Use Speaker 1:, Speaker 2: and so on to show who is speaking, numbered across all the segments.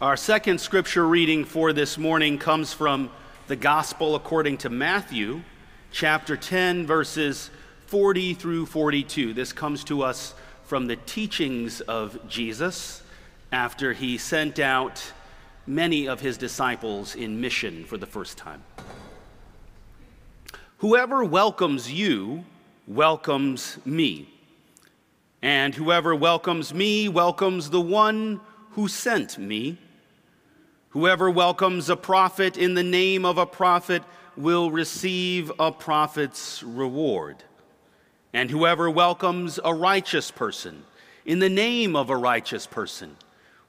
Speaker 1: Our second scripture reading for this morning comes from the Gospel according to Matthew, chapter 10, verses 40 through 42. This comes to us from the teachings of Jesus after he sent out many of his disciples in mission for the first time. Whoever welcomes you welcomes me, and whoever welcomes me welcomes the one who sent me. Whoever welcomes a prophet in the name of a prophet will receive a prophet's reward. And whoever welcomes a righteous person in the name of a righteous person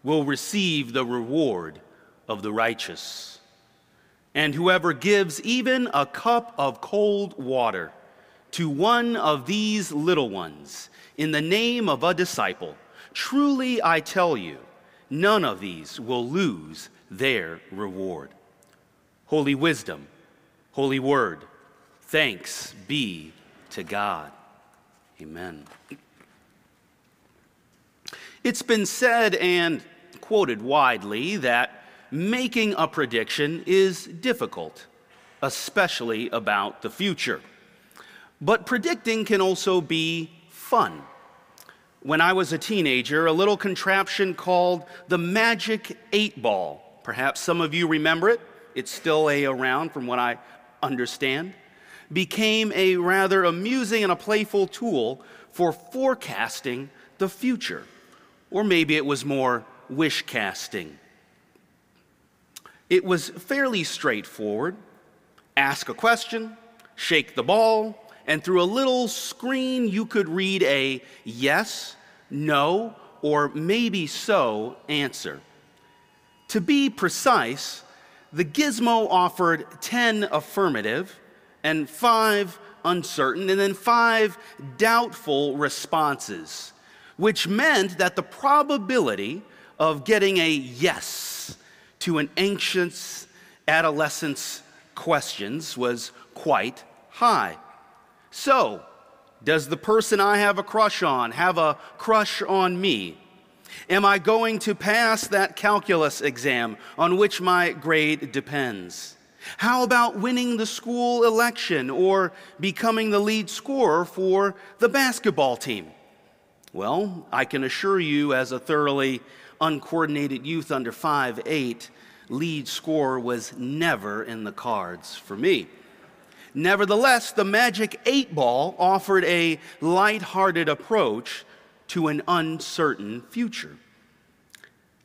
Speaker 1: will receive the reward of the righteous. And whoever gives even a cup of cold water to one of these little ones in the name of a disciple, truly I tell you, none of these will lose their reward. Holy wisdom, holy word, thanks be to God. Amen. It's been said and quoted widely that making a prediction is difficult, especially about the future. But predicting can also be fun. When I was a teenager, a little contraption called the Magic Eight Ball perhaps some of you remember it, it's still a around from what I understand, became a rather amusing and a playful tool for forecasting the future. Or maybe it was more wish casting. It was fairly straightforward. Ask a question, shake the ball, and through a little screen you could read a yes, no, or maybe so answer. To be precise, the gizmo offered 10 affirmative and 5 uncertain, and then 5 doubtful responses, which meant that the probability of getting a yes to an anxious adolescent's questions was quite high. So, does the person I have a crush on have a crush on me? Am I going to pass that calculus exam on which my grade depends? How about winning the school election or becoming the lead scorer for the basketball team? Well, I can assure you, as a thoroughly uncoordinated youth under 5'8, lead scorer was never in the cards for me. Nevertheless, the Magic 8 Ball offered a light-hearted approach to an uncertain future.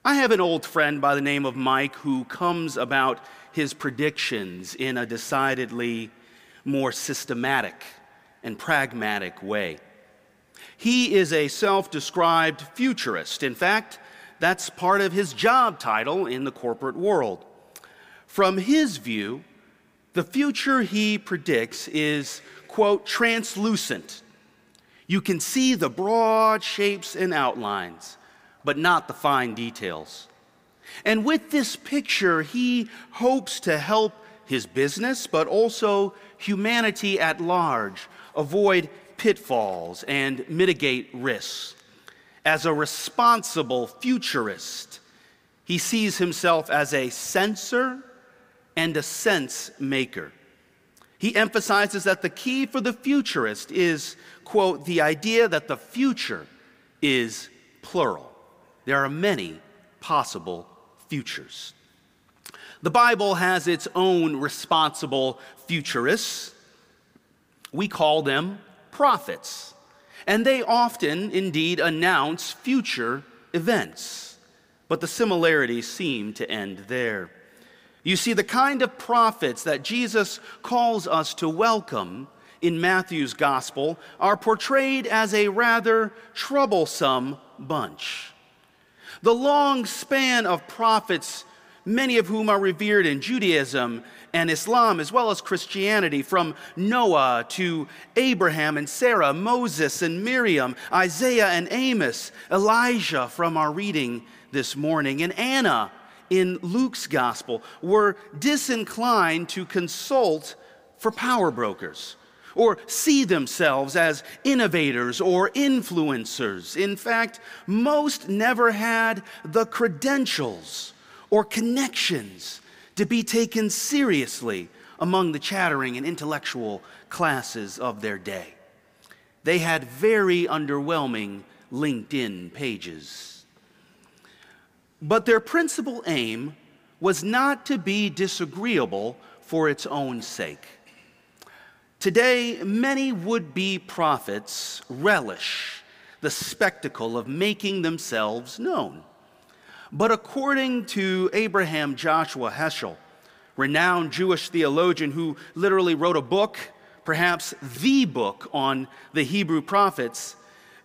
Speaker 1: I have an old friend by the name of Mike who comes about his predictions in a decidedly more systematic and pragmatic way. He is a self described futurist. In fact, that's part of his job title in the corporate world. From his view, the future he predicts is, quote, translucent you can see the broad shapes and outlines, but not the fine details. And with this picture, he hopes to help his business, but also humanity at large, avoid pitfalls and mitigate risks. As a responsible futurist, he sees himself as a sensor and a sense maker. He emphasizes that the key for the futurist is, quote, the idea that the future is plural. There are many possible futures. The Bible has its own responsible futurists. We call them prophets. And they often, indeed, announce future events. But the similarities seem to end there. You see, the kind of prophets that Jesus calls us to welcome in Matthew's gospel are portrayed as a rather troublesome bunch. The long span of prophets, many of whom are revered in Judaism and Islam as well as Christianity, from Noah to Abraham and Sarah, Moses and Miriam, Isaiah and Amos, Elijah from our reading this morning, and Anna in Luke's gospel were disinclined to consult for power brokers or see themselves as innovators or influencers. In fact, most never had the credentials or connections to be taken seriously among the chattering and intellectual classes of their day. They had very underwhelming LinkedIn pages. But their principal aim was not to be disagreeable for its own sake. Today, many would be prophets relish the spectacle of making themselves known. But according to Abraham Joshua Heschel, renowned Jewish theologian who literally wrote a book, perhaps the book on the Hebrew prophets,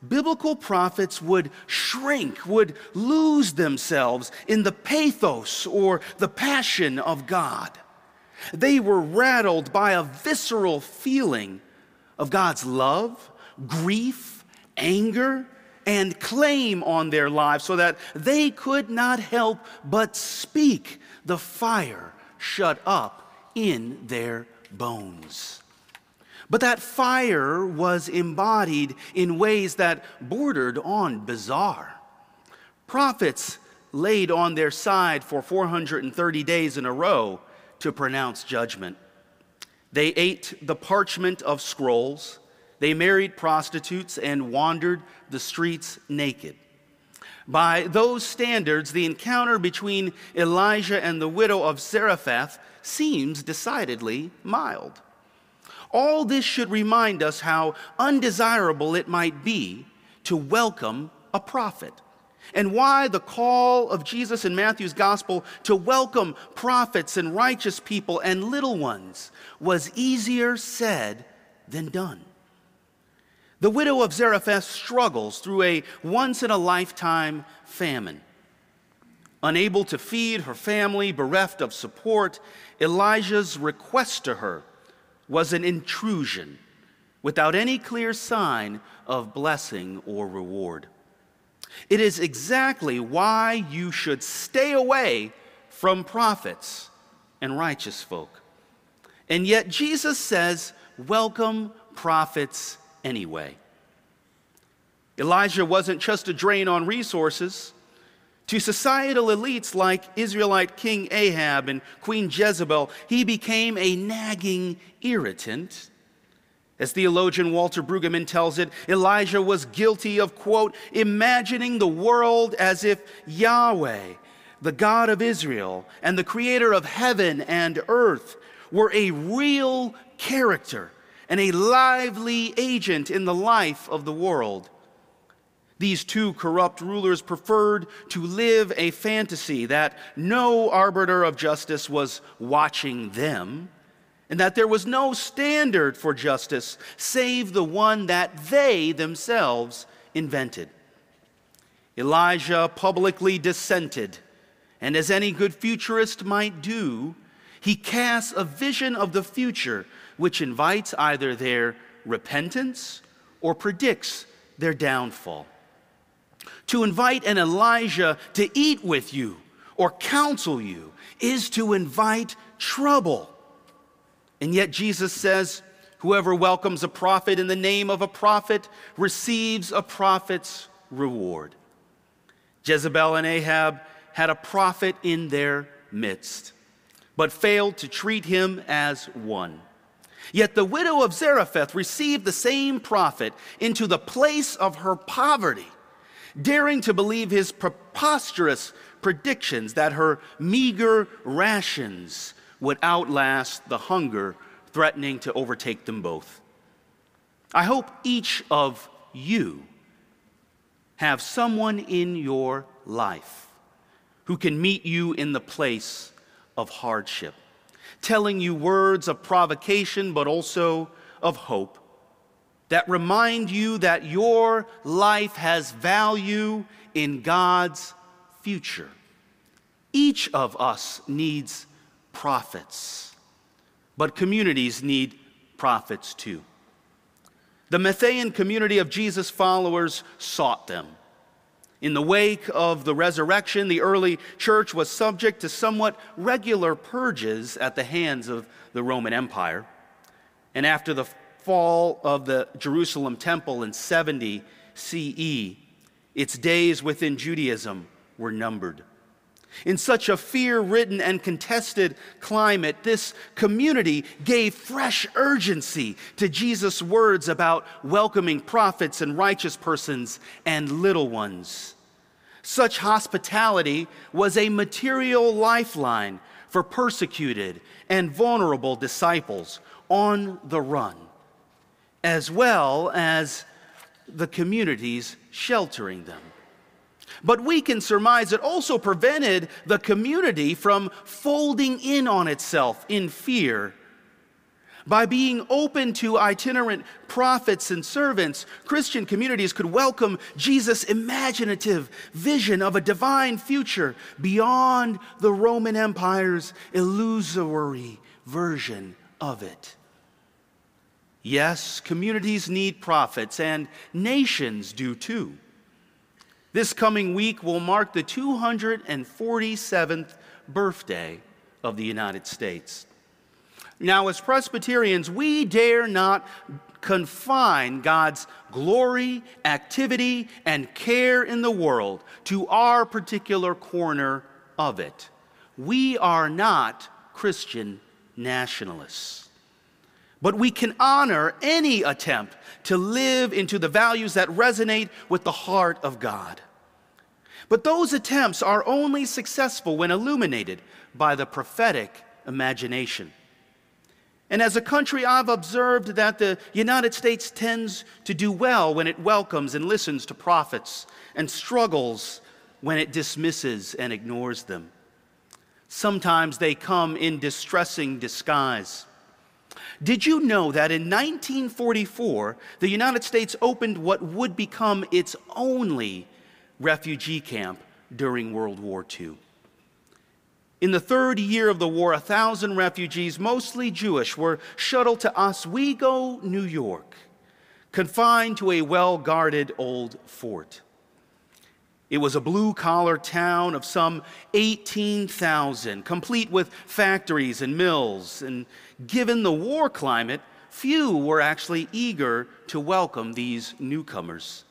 Speaker 1: biblical prophets would shrink, would lose themselves in the pathos or the passion of God. They were rattled by a visceral feeling of God's love, grief, anger, and claim on their lives so that they could not help but speak the fire shut up in their bones. But that fire was embodied in ways that bordered on bizarre. Prophets laid on their side for 430 days in a row to pronounce judgment. They ate the parchment of scrolls, they married prostitutes, and wandered the streets naked. By those standards, the encounter between Elijah and the widow of Zarephath seems decidedly mild. All this should remind us how undesirable it might be to welcome a prophet, and why the call of Jesus in Matthew's gospel to welcome prophets and righteous people and little ones was easier said than done. The widow of Zarephath struggles through a once in a lifetime famine. Unable to feed her family, bereft of support, Elijah's request to her was an intrusion without any clear sign of blessing or reward. It is exactly why you should stay away from prophets and righteous folk. And yet Jesus says, welcome prophets anyway. Elijah wasn't just a drain on resources. To societal elites like Israelite King Ahab and Queen Jezebel, he became a nagging irritant. As theologian Walter Brueggemann tells it, Elijah was guilty of, quote, imagining the world as if Yahweh, the God of Israel, and the creator of heaven and earth, were a real character and a lively agent in the life of the world. These two corrupt rulers preferred to live a fantasy that no arbiter of justice was watching them, and that there was no standard for justice save the one that they themselves invented. Elijah publicly dissented, and as any good futurist might do, he casts a vision of the future which invites either their repentance or predicts their downfall. To invite an Elijah to eat with you or counsel you is to invite trouble. And yet Jesus says, Whoever welcomes a prophet in the name of a prophet receives a prophet's reward. Jezebel and Ahab had a prophet in their midst, but failed to treat him as one. Yet the widow of Zarephath received the same prophet into the place of her poverty daring to believe his preposterous predictions that her meager rations would outlast the hunger threatening to overtake them both. I hope each of you have someone in your life who can meet you in the place of hardship, telling you words of provocation, but also of hope that remind you that your life has value in God's future. Each of us needs prophets, but communities need prophets too. The Matthean community of Jesus' followers sought them. In the wake of the resurrection, the early church was subject to somewhat regular purges at the hands of the Roman Empire. And after the fall of the Jerusalem temple in 70 CE, its days within Judaism were numbered. In such a fear ridden and contested climate, this community gave fresh urgency to Jesus' words about welcoming prophets and righteous persons and little ones. Such hospitality was a material lifeline for persecuted and vulnerable disciples on the run, as well as the communities sheltering them. But we can surmise it also prevented the community from folding in on itself in fear. By being open to itinerant prophets and servants, Christian communities could welcome Jesus' imaginative vision of a divine future beyond the Roman Empire's illusory version of it. Yes, communities need prophets, and nations do too. This coming week will mark the 247th birthday of the United States. Now, as Presbyterians, we dare not confine God's glory, activity, and care in the world to our particular corner of it. We are not Christian nationalists. But we can honor any attempt to live into the values that resonate with the heart of God. But those attempts are only successful when illuminated by the prophetic imagination. And as a country, I've observed that the United States tends to do well when it welcomes and listens to prophets and struggles when it dismisses and ignores them. Sometimes they come in distressing disguise. Did you know that in 1944, the United States opened what would become its only refugee camp during World War II? In the third year of the war, a thousand refugees, mostly Jewish, were shuttled to Oswego, New York, confined to a well guarded old fort. It was a blue collar town of some 18,000, complete with factories and mills. And given the war climate, few were actually eager to welcome these newcomers.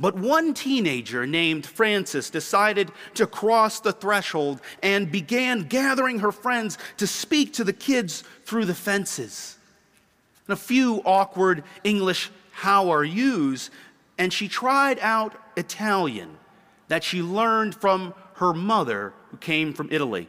Speaker 1: But one teenager named Frances decided to cross the threshold and began gathering her friends to speak to the kids through the fences. And a few awkward English how are yous, and she tried out Italian that she learned from her mother, who came from Italy.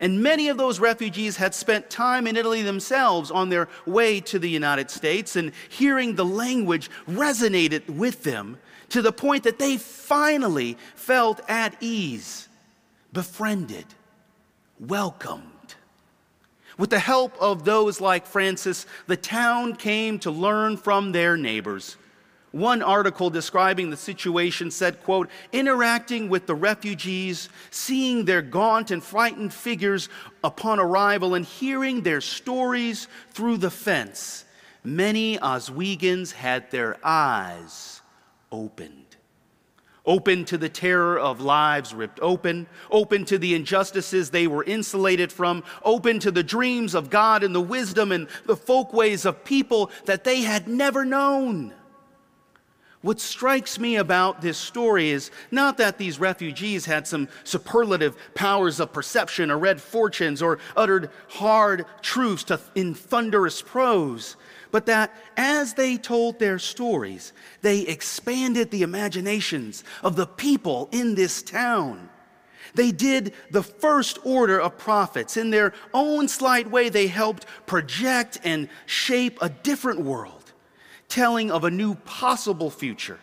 Speaker 1: And many of those refugees had spent time in Italy themselves on their way to the United States, and hearing the language resonated with them to the point that they finally felt at ease, befriended, welcomed. With the help of those like Frances, the town came to learn from their neighbors one article describing the situation said, quote, interacting with the refugees, seeing their gaunt and frightened figures upon arrival, and hearing their stories through the fence, many Oswegans had their eyes opened. Open to the terror of lives ripped open, open to the injustices they were insulated from, open to the dreams of God and the wisdom and the folkways of people that they had never known. What strikes me about this story is not that these refugees had some superlative powers of perception or read fortunes or uttered hard truths to, in thunderous prose, but that as they told their stories, they expanded the imaginations of the people in this town. They did the first order of prophets. In their own slight way, they helped project and shape a different world telling of a new possible future.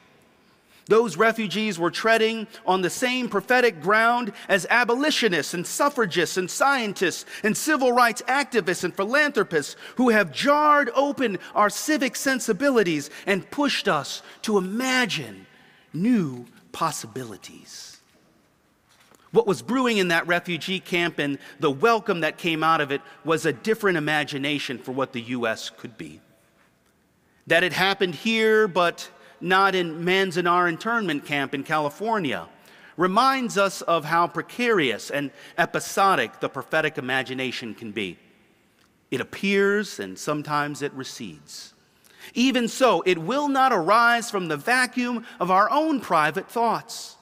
Speaker 1: Those refugees were treading on the same prophetic ground as abolitionists and suffragists and scientists and civil rights activists and philanthropists who have jarred open our civic sensibilities and pushed us to imagine new possibilities. What was brewing in that refugee camp and the welcome that came out of it was a different imagination for what the U.S. could be that it happened here but not in Manzanar internment camp in California reminds us of how precarious and episodic the prophetic imagination can be. It appears and sometimes it recedes. Even so, it will not arise from the vacuum of our own private thoughts.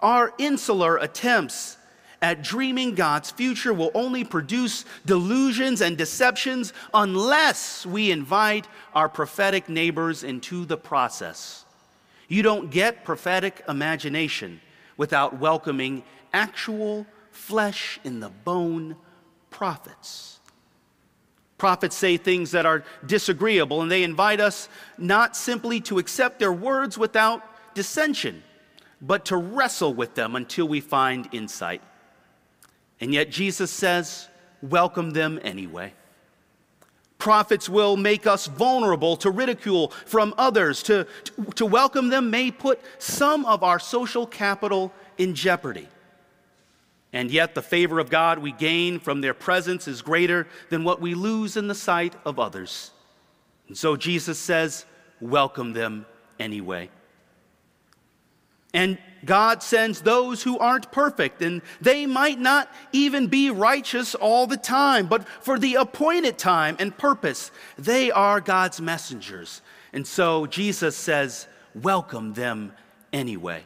Speaker 1: Our insular attempts at dreaming God's future will only produce delusions and deceptions unless we invite our prophetic neighbors into the process. You don't get prophetic imagination without welcoming actual flesh in the bone prophets. Prophets say things that are disagreeable, and they invite us not simply to accept their words without dissension, but to wrestle with them until we find insight. And yet Jesus says, welcome them anyway. Prophets will make us vulnerable to ridicule from others. To, to welcome them may put some of our social capital in jeopardy. And yet, the favor of God we gain from their presence is greater than what we lose in the sight of others. And so Jesus says, Welcome them anyway. And God sends those who aren't perfect, and they might not even be righteous all the time, but for the appointed time and purpose, they are God's messengers. And so Jesus says, Welcome them anyway.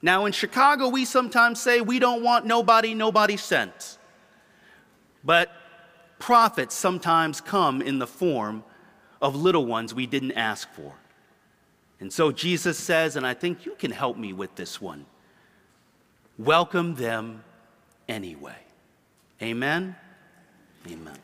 Speaker 1: Now, in Chicago, we sometimes say we don't want nobody, nobody sent. But prophets sometimes come in the form of little ones we didn't ask for. And so Jesus says, and I think you can help me with this one welcome them anyway. Amen? Amen.